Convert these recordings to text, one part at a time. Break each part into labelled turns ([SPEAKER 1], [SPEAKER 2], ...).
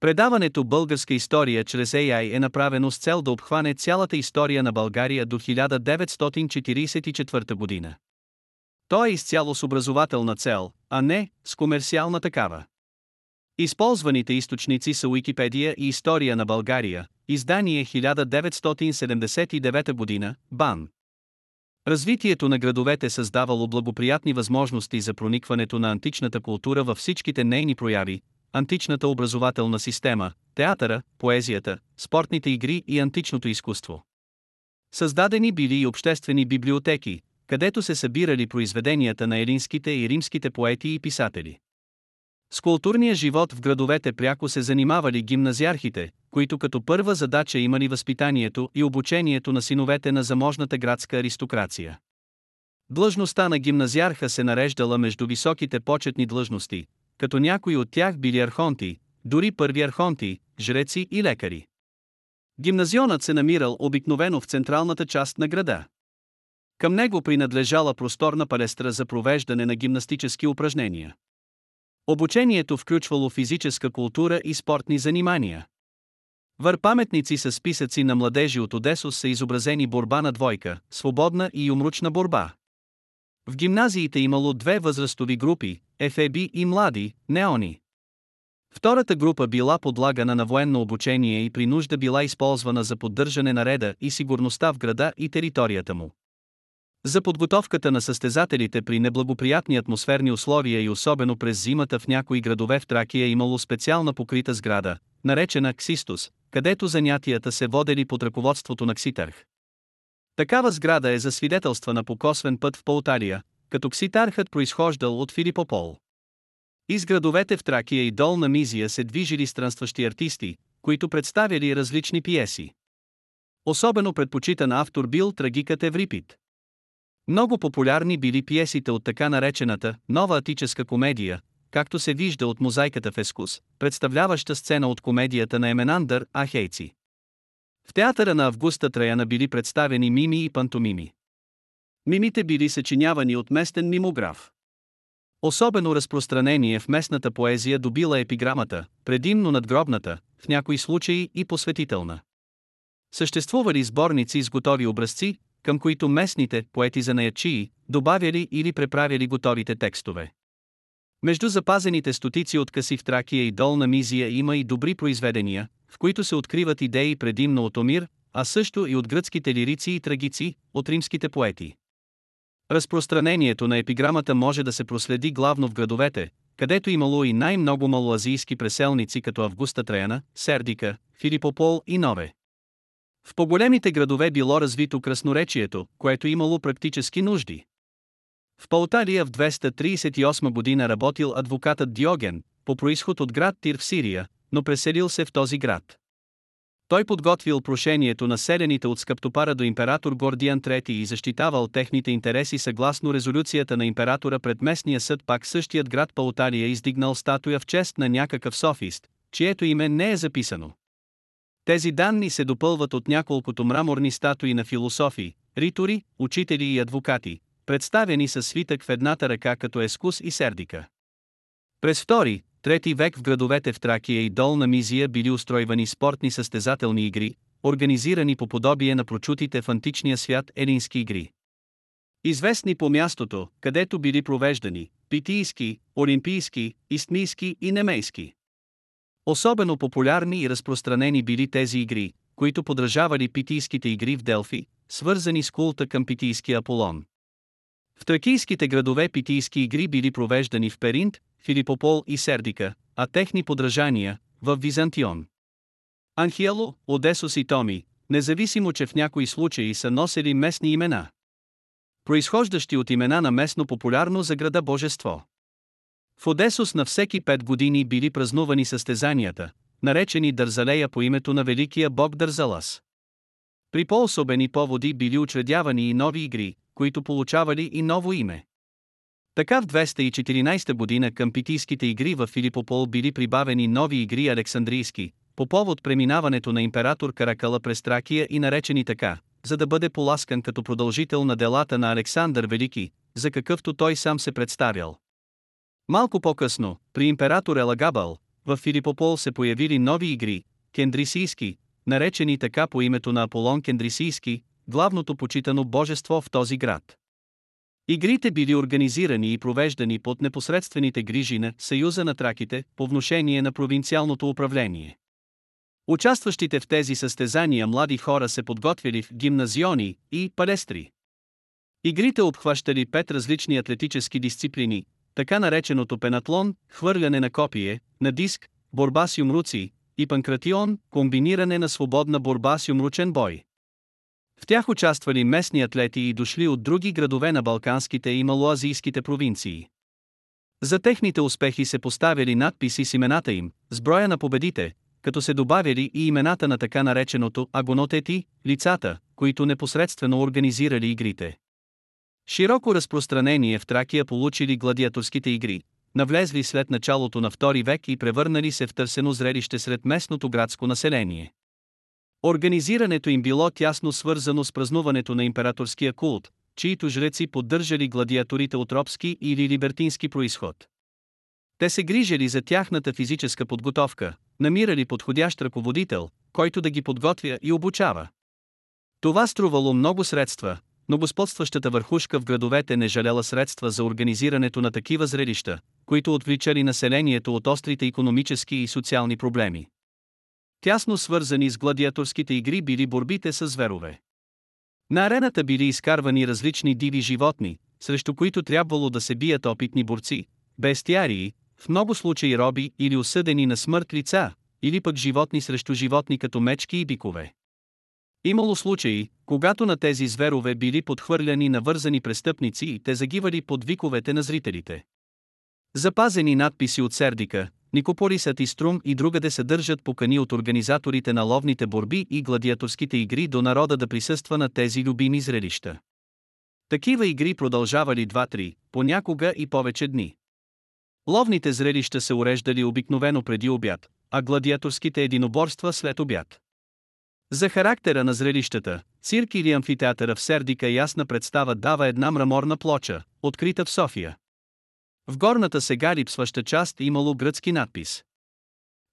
[SPEAKER 1] Предаването Българска история чрез AI е направено с цел да обхване цялата история на България до 1944 година. То е изцяло с образователна цел, а не с комерциална такава. Използваните източници са Уикипедия и История на България, издание 1979 година, БАН. Развитието на градовете създавало благоприятни възможности за проникването на античната култура във всичките нейни прояви, античната образователна система, театъра, поезията, спортните игри и античното изкуство. Създадени били и обществени библиотеки, където се събирали произведенията на елинските и римските поети и писатели. С културния живот в градовете пряко се занимавали гимназиархите, които като първа задача имали възпитанието и обучението на синовете на заможната градска аристокрация. Длъжността на гимназиарха се нареждала между високите почетни длъжности, като някои от тях били архонти, дори първи архонти, жреци и лекари. Гимназионът се намирал обикновено в централната част на града. Към него принадлежала просторна палестра за провеждане на гимнастически упражнения. Обучението включвало физическа култура и спортни занимания. Вър паметници с списъци на младежи от Одесос са изобразени борба на двойка, свободна и умручна борба. В гимназиите имало две възрастови групи – ефеби и млади, неони. Втората група била подлагана на военно обучение и при нужда била използвана за поддържане на реда и сигурността в града и територията му. За подготовката на състезателите при неблагоприятни атмосферни условия и особено през зимата в някои градове в Тракия имало специална покрита сграда, наречена Ксистус, където занятията се водели под ръководството на Кситарх. Такава сграда е засвидетелствана по косвен път в Полтария, като Кситархът произхождал от Филипопол. Из градовете в Тракия и Долна Мизия се движили странстващи артисти, които представяли различни пиеси. Особено предпочитан автор бил трагикът Еврипид. Много популярни били пиесите от така наречената нова атическа комедия, както се вижда от мозайката в Ескус, представляваща сцена от комедията на Еменандър Ахейци. В театъра на Августа Траяна били представени мими и пантомими. Мимите били съчинявани от местен мимограф. Особено разпространение в местната поезия добила епиграмата, предимно надгробната, в някои случаи и посветителна. Съществували сборници с готови образци, към които местните поети за наячии добавяли или преправяли готовите текстове. Между запазените стотици откъси в Тракия и Долна Мизия има и добри произведения, в които се откриват идеи предимно от Омир, а също и от гръцките лирици и трагици, от римските поети. Разпространението на епиграмата може да се проследи главно в градовете, където имало и най-много малоазийски преселници като Августа Треяна, Сердика, Филипопол и Нове. В по-големите градове било развито красноречието, което имало практически нужди. В Палтария в 238 година работил адвокатът Диоген, по происход от град Тир в Сирия, но преселил се в този град. Той подготвил прошението на селените от скъптопара до император Гордиан III и защитавал техните интереси съгласно резолюцията на императора пред местния съд пак същият град Паутария издигнал статуя в чест на някакъв софист, чието име не е записано. Тези данни се допълват от няколкото мраморни статуи на философи, ритори, учители и адвокати, представени със свитък в едната ръка като Ескус и Сердика. През втори, трети век в градовете в Тракия и Долна Мизия били устройвани спортни състезателни игри, организирани по подобие на прочутите в античния свят елински игри. Известни по мястото, където били провеждани, питийски, олимпийски, истмийски и немейски. Особено популярни и разпространени били тези игри, които подражавали питийските игри в Делфи, свързани с култа към питийския Аполон. В тракийските градове питийски игри били провеждани в Перинт, Филипопол и Сердика, а техни подражания – в Византион. Анхиело, Одесос и Томи, независимо че в някои случаи са носили местни имена. Произхождащи от имена на местно популярно за града божество. В Одесос на всеки пет години били празнувани състезанията, наречени Дързалея по името на великия бог Дързалас. При по-особени поводи били учредявани и нови игри, които получавали и ново име. Така в 214 година към питийските игри в Филипопол били прибавени нови игри Александрийски, по повод преминаването на император Каракала през Тракия и наречени така, за да бъде поласкан като продължител на делата на Александър Велики, за какъвто той сам се представял. Малко по-късно, при император Елагабал, в Филипопол се появили нови игри, кендрисийски, наречени така по името на Аполон Кендрисийски, главното почитано божество в този град. Игрите били организирани и провеждани под непосредствените грижи на Съюза на траките по вношение на провинциалното управление. Участващите в тези състезания млади хора се подготвили в гимназиони и палестри. Игрите обхващали пет различни атлетически дисциплини, така нареченото пенатлон, хвърляне на копие, на диск, борба с юмруци и панкратион, комбиниране на свободна борба с юмручен бой. В тях участвали местни атлети и дошли от други градове на балканските и малоазийските провинции. За техните успехи се поставили надписи с имената им, с броя на победите, като се добавили и имената на така нареченото агонотети, лицата, които непосредствено организирали игрите. Широко разпространение в Тракия получили гладиаторските игри, навлезли след началото на II век и превърнали се в търсено зрелище сред местното градско население. Организирането им било тясно свързано с празнуването на императорския култ, чието жреци поддържали гладиаторите от робски или либертински происход. Те се грижали за тяхната физическа подготовка, намирали подходящ ръководител, който да ги подготвя и обучава. Това струвало много средства, но господстващата върхушка в градовете не жалела средства за организирането на такива зрелища, които отвличали населението от острите економически и социални проблеми. Тясно свързани с гладиаторските игри били борбите с зверове. На арената били изкарвани различни диви животни, срещу които трябвало да се бият опитни борци, бестиарии, в много случаи роби или осъдени на смърт лица, или пък животни срещу животни като мечки и бикове. Имало случаи, когато на тези зверове били подхвърляни навързани престъпници и те загивали под виковете на зрителите. Запазени надписи от Сердика, Никополисът и Струм и другаде съдържат покани от организаторите на ловните борби и гладиаторските игри до народа да присъства на тези любими зрелища. Такива игри продължавали 2-3, понякога и повече дни. Ловните зрелища се уреждали обикновено преди обяд, а гладиаторските единоборства след обяд. За характера на зрелищата, цирк или амфитеатъра в Сердика ясна представа дава една мраморна плоча, открита в София. В горната сега липсваща част имало гръцки надпис.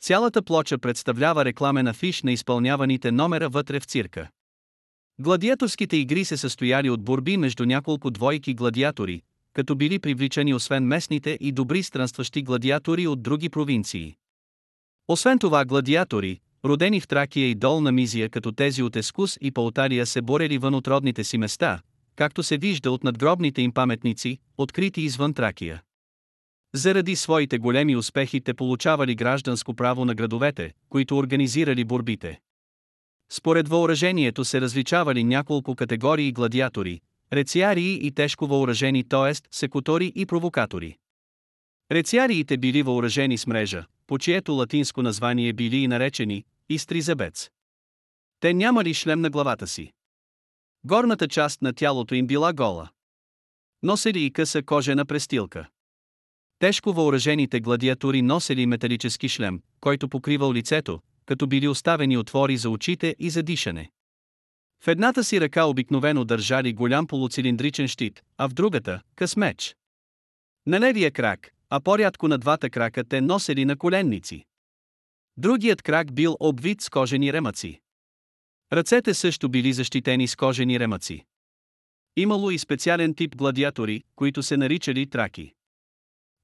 [SPEAKER 1] Цялата плоча представлява рекламен афиш на изпълняваните номера вътре в цирка. Гладиаторските игри се състояли от борби между няколко двойки гладиатори, като били привличани освен местните и добри странстващи гладиатори от други провинции. Освен това гладиатори, родени в Тракия и Долна Мизия като тези от Ескус и Паутария се борели вън от родните си места, както се вижда от надгробните им паметници, открити извън Тракия. Заради своите големи успехи те получавали гражданско право на градовете, които организирали борбите. Според въоръжението се различавали няколко категории гладиатори, рециарии и тежко въоръжени, т.е. секутори и провокатори. Рециариите били въоръжени с мрежа, по чието латинско название били и наречени изтризабец. Те нямали шлем на главата си. Горната част на тялото им била гола. Носели и къса кожена престилка. Тежко въоръжените гладиатори носели металически шлем, който покривал лицето, като били оставени отвори за очите и за дишане. В едната си ръка обикновено държали голям полуцилиндричен щит, а в другата – къс меч. На левия крак, а по-рядко на двата крака те носели на коленници. Другият крак бил обвит с кожени ремъци. Ръцете също били защитени с кожени ремъци. Имало и специален тип гладиатори, които се наричали траки.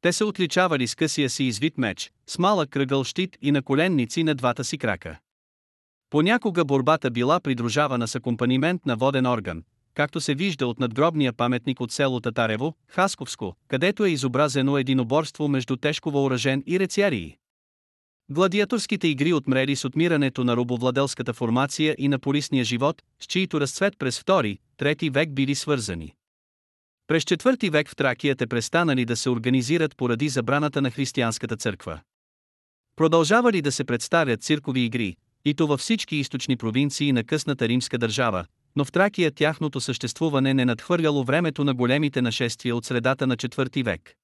[SPEAKER 1] Те се отличавали с късия си извит меч, с малък кръгъл щит и на коленници на двата си крака. Понякога борбата била придружавана с акомпанимент на воден орган, както се вижда от надгробния паметник от село Татарево, Хасковско, където е изобразено единоборство между тежко въоръжен и рецярии. Гладиаторските игри отмрели с отмирането на робовладелската формация и на полисния живот, с чието разцвет през 2-3 век били свързани. През четвърти век в Тракия те престанали да се организират поради забраната на християнската църква. Продължавали да се представят циркови игри, и то във всички източни провинции на късната римска държава, но в Тракия тяхното съществуване не надхвърляло времето на големите нашествия от средата на четвърти век.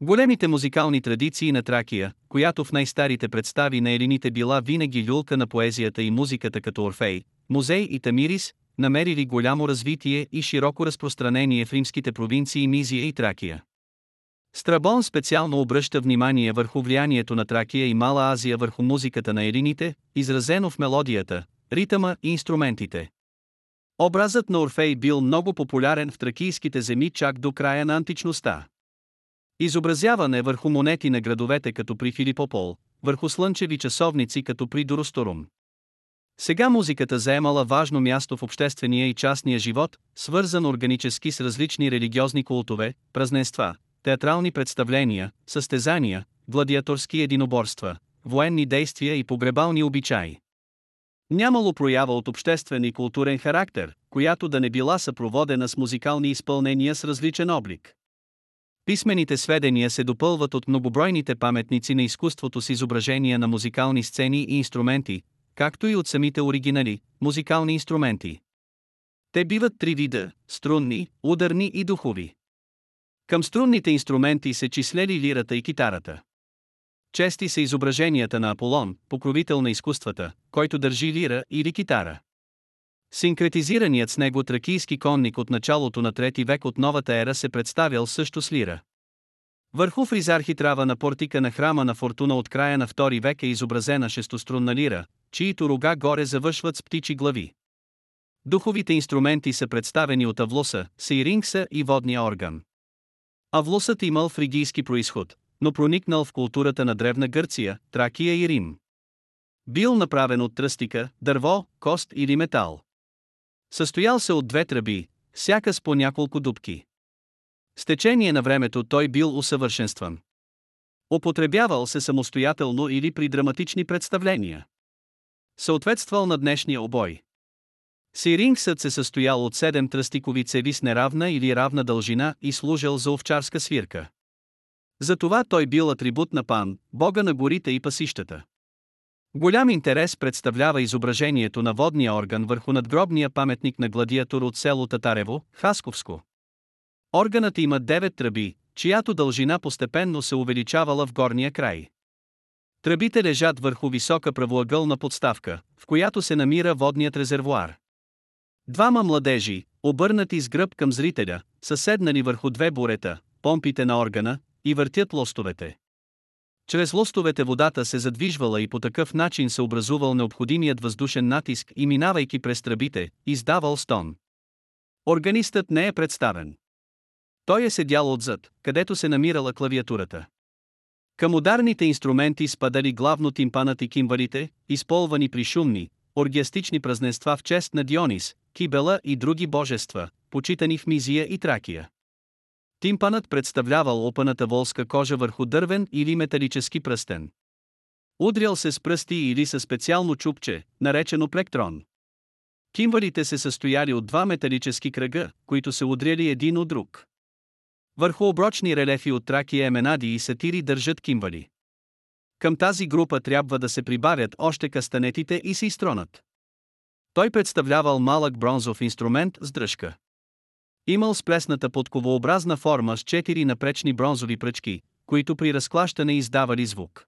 [SPEAKER 1] Големите музикални традиции на Тракия, която в най-старите представи на елините била винаги люлка на поезията и музиката като Орфей, Музей и Тамирис, намерили голямо развитие и широко разпространение в римските провинции Мизия и Тракия. Страбон специално обръща внимание върху влиянието на Тракия и Мала Азия върху музиката на ерините, изразено в мелодията, ритъма и инструментите. Образът на Орфей бил много популярен в тракийските земи чак до края на античността. Изобразяване върху монети на градовете като при Филипопол, върху слънчеви часовници като при Доросторум. Сега музиката заемала важно място в обществения и частния живот, свързан органически с различни религиозни култове, празненства, театрални представления, състезания, гладиаторски единоборства, военни действия и погребални обичаи. Нямало проява от обществен и културен характер, която да не била съпроводена с музикални изпълнения с различен облик. Писмените сведения се допълват от многобройните паметници на изкуството с изображения на музикални сцени и инструменти, както и от самите оригинали, музикални инструменти. Те биват три вида – струнни, ударни и духови. Към струнните инструменти се числели лирата и китарата. Чести са изображенията на Аполон, покровител на изкуствата, който държи лира или китара. Синкретизираният с него тракийски конник от началото на трети век от новата ера се представял също с лира. Върху фризархитрава на портика на храма на Фортуна от края на втори век е изобразена шестострунна лира, чието рога горе завършват с птичи глави. Духовите инструменти са представени от авлоса, сейрингса и водния орган. Авлосът имал фригийски происход, но проникнал в културата на древна Гърция, Тракия и Рим. Бил направен от тръстика, дърво, кост или метал. Състоял се от две тръби, всяка с по няколко дубки. С течение на времето той бил усъвършенстван. Употребявал се самостоятелно или при драматични представления. Съответствал на днешния обой. Сирингсът се състоял от седем тръстикови цеви с неравна или равна дължина и служил за овчарска свирка. Затова той бил атрибут на Пан, бога на горите и пасищата. Голям интерес представлява изображението на водния орган върху надгробния паметник на гладиатор от село Татарево, Хасковско. Органът има 9 тръби, чиято дължина постепенно се увеличавала в горния край. Тръбите лежат върху висока правоъгълна подставка, в която се намира водният резервуар. Двама младежи, обърнати с гръб към зрителя, са седнали върху две бурета, помпите на органа, и въртят лостовете. Чрез лостовете водата се задвижвала и по такъв начин се образувал необходимият въздушен натиск и минавайки през тръбите, издавал стон. Органистът не е представен. Той е седял отзад, където се намирала клавиатурата. Към ударните инструменти спадали главно тимпанът и кимвалите, използвани при шумни, оргиастични празненства в чест на Дионис, Кибела и други божества, почитани в Мизия и Тракия. Тимпанът представлявал опаната волска кожа върху дървен или металически пръстен. Удрял се с пръсти или със специално чупче, наречено плектрон. Кимвалите се състояли от два металически кръга, които се удряли един от друг. Върху оброчни релефи от Тракия еменади и сатири държат кимвали. Към тази група трябва да се прибавят още кастанетите и се изтронат. Той представлявал малък бронзов инструмент с дръжка. Имал сплесната подковообразна форма с четири напречни бронзови пръчки, които при разклащане издавали звук.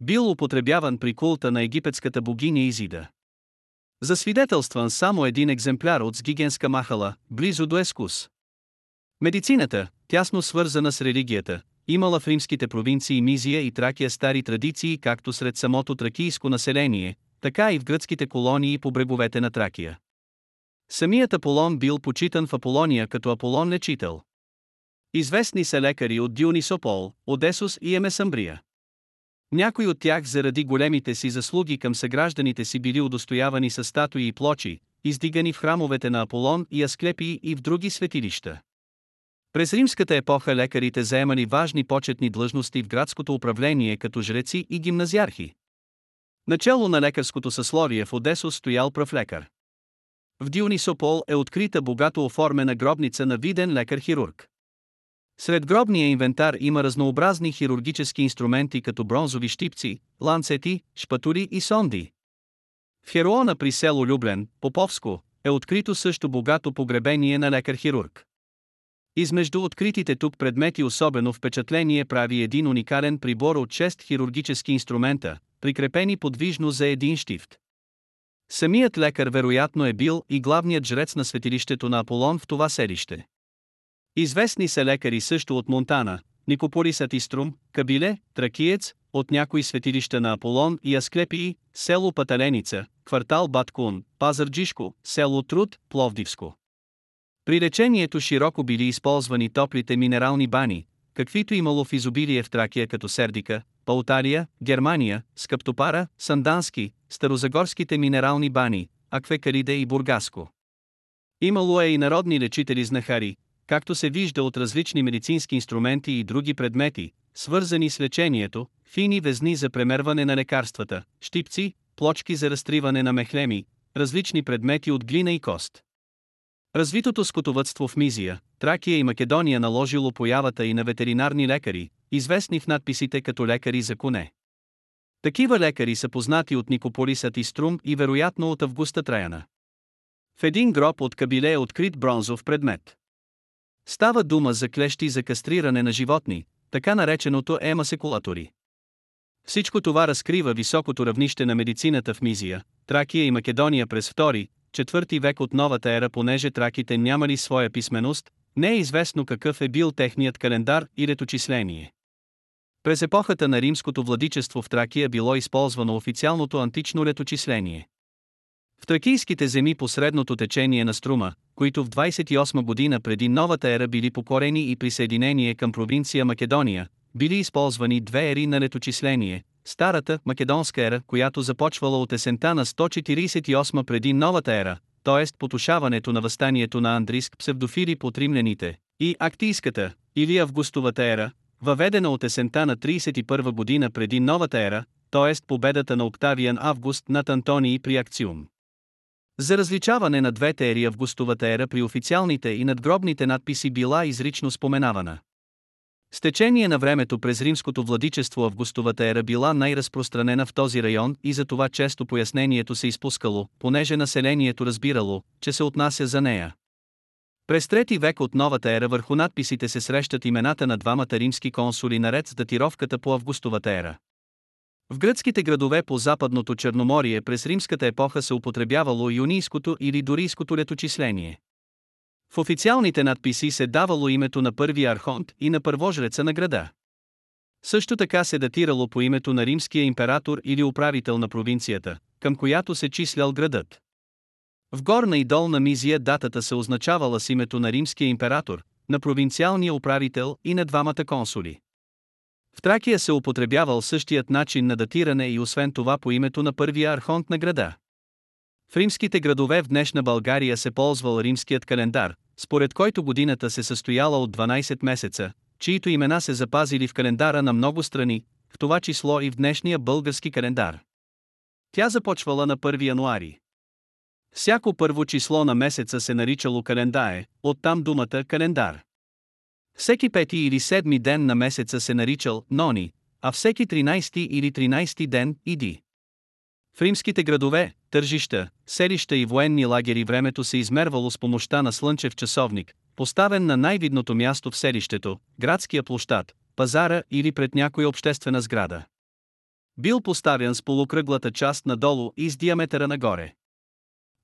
[SPEAKER 1] Бил употребяван при култа на египетската богиня Изида. Засвидетелстван само един екземпляр от Сгигенска махала, близо до Ескус. Медицината, тясно свързана с религията, имала в римските провинции Мизия и Тракия стари традиции както сред самото тракийско население, така и в гръцките колонии по бреговете на Тракия. Самият Аполон бил почитан в Аполония като Аполон лечител. Известни са лекари от Дионисопол, Одесус и Емесамбрия. Някои от тях заради големите си заслуги към съгражданите си били удостоявани с статуи и плочи, издигани в храмовете на Аполон и Асклепии и в други светилища. През римската епоха лекарите заемали важни почетни длъжности в градското управление като жреци и гимназиархи. Начало на лекарското съсловие в Одесо стоял пръв лекар. В Дионисопол е открита богато оформена гробница на виден лекар-хирург. Сред гробния инвентар има разнообразни хирургически инструменти като бронзови щипци, ланцети, шпатури и сонди. В Хероона при село Люблен, Поповско, е открито също богато погребение на лекар-хирург. Измежду откритите тук предмети особено впечатление прави един уникален прибор от 6 хирургически инструмента, прикрепени подвижно за един щифт. Самият лекар вероятно е бил и главният жрец на светилището на Аполон в това селище. Известни са лекари също от Монтана, Никополис Атиструм, Кабиле, Тракиец, от някои светилища на Аполон и Асклепии, село Паталеница, квартал Баткун, Пазарджишко, село Труд, Пловдивско. При лечението широко били използвани топлите минерални бани, каквито имало в изобилие в Тракия като Сердика, Паутария, Германия, Скъптопара, Сандански, Старозагорските минерални бани, Аквекариде и Бургаско. Имало е и народни лечители знахари, както се вижда от различни медицински инструменти и други предмети, свързани с лечението, фини везни за премерване на лекарствата, щипци, плочки за разтриване на мехлеми, различни предмети от глина и кост. Развитото скотовътство в Мизия, Тракия и Македония наложило появата и на ветеринарни лекари, известни в надписите като лекари за коне. Такива лекари са познати от Никополисът и Струм и вероятно от Августа Траяна. В един гроб от Кабиле е открит бронзов предмет. Става дума за клещи за кастриране на животни, така нареченото емасекулатори. Всичко това разкрива високото равнище на медицината в Мизия, Тракия и Македония през 2 четвърти век от новата ера понеже траките нямали своя писменост, не е известно какъв е бил техният календар и реточисление. През епохата на римското владичество в Тракия било използвано официалното антично леточисление. В тракийските земи по средното течение на Струма, които в 28 година преди новата ера били покорени и присъединение към провинция Македония, били използвани две ери на леточисление, старата македонска ера, която започвала от есента на 148 преди новата ера, т.е. потушаването на възстанието на Андриск псевдофили под римляните, и актийската, или августовата ера, въведена от есента на 31 година преди новата ера, т.е. победата на Октавиан Август над Антоний при Акциум. За различаване на двете ери Августовата ера при официалните и надгробните надписи била изрично споменавана. С течение на времето през римското владичество Августовата ера била най-разпространена в този район и за това често пояснението се изпускало, понеже населението разбирало, че се отнася за нея. През трети век от новата ера върху надписите се срещат имената на двамата римски консули наред с датировката по Августовата ера. В гръцките градове по западното Черноморие през римската епоха се употребявало юнийското или дорийското леточисление. В официалните надписи се давало името на първия архонт и на първожреца на града. Също така се датирало по името на римския император или управител на провинцията, към която се числял градът. В горна и долна мизия датата се означавала с името на римския император, на провинциалния управител и на двамата консули. В Тракия се употребявал същият начин на датиране и освен това по името на първия архонт на града. В римските градове в днешна България се ползвал римският календар, според който годината се състояла от 12 месеца, чието имена се запазили в календара на много страни, в това число и в днешния български календар. Тя започвала на 1 януари. Всяко първо число на месеца се наричало календае, оттам думата календар. Всеки пети или седми ден на месеца се наричал нони, а всеки 13 или 13 ден иди. В римските градове, тържища, селища и военни лагери времето се измервало с помощта на слънчев часовник, поставен на най-видното място в селището, градския площад, пазара или пред някоя обществена сграда. Бил поставен с полукръглата част надолу и с диаметъра нагоре.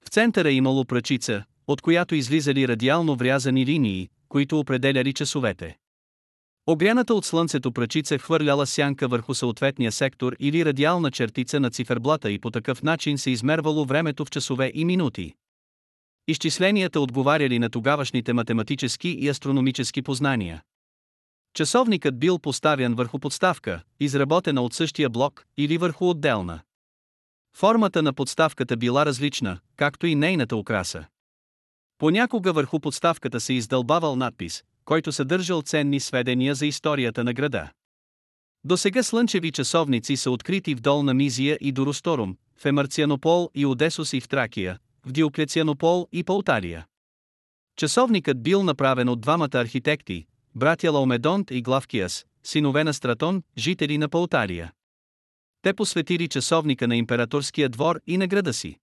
[SPEAKER 1] В центъра имало пръчица, от която излизали радиално врязани линии, които определяли часовете. Огряната от слънцето пръчица хвърляла сянка върху съответния сектор или радиална чертица на циферблата и по такъв начин се измервало времето в часове и минути. Изчисленията отговаряли на тогавашните математически и астрономически познания. Часовникът бил поставен върху подставка, изработена от същия блок, или върху отделна. Формата на подставката била различна, както и нейната украса. Понякога върху подставката се издълбавал надпис, който съдържал ценни сведения за историята на града. До сега слънчеви часовници са открити в Долна Мизия и Доросторум, в Емарцианопол и Одесос и в Тракия, в Диоклецианопол и Пауталия. Часовникът бил направен от двамата архитекти, братя Лаумедонт и Главкиас, синове на Стратон, жители на Пауталия. Те посветили часовника на императорския двор и на града си.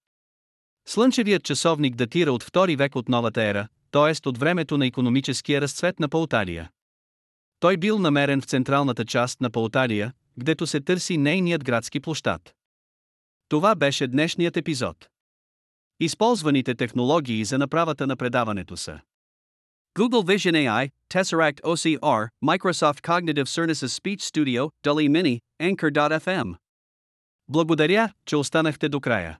[SPEAKER 1] Слънчевият часовник датира от 2 век от новата ера, т.е. от времето на економическия разцвет на Пауталия. Той бил намерен в централната част на Пауталия, гдето се търси нейният градски площад. Това беше днешният епизод. Използваните технологии за направата на предаването са Google Vision AI, Tesseract OCR, Microsoft Cognitive Services Speech Studio, DALI Mini, Anchor.fm. Благодаря, че останахте до края.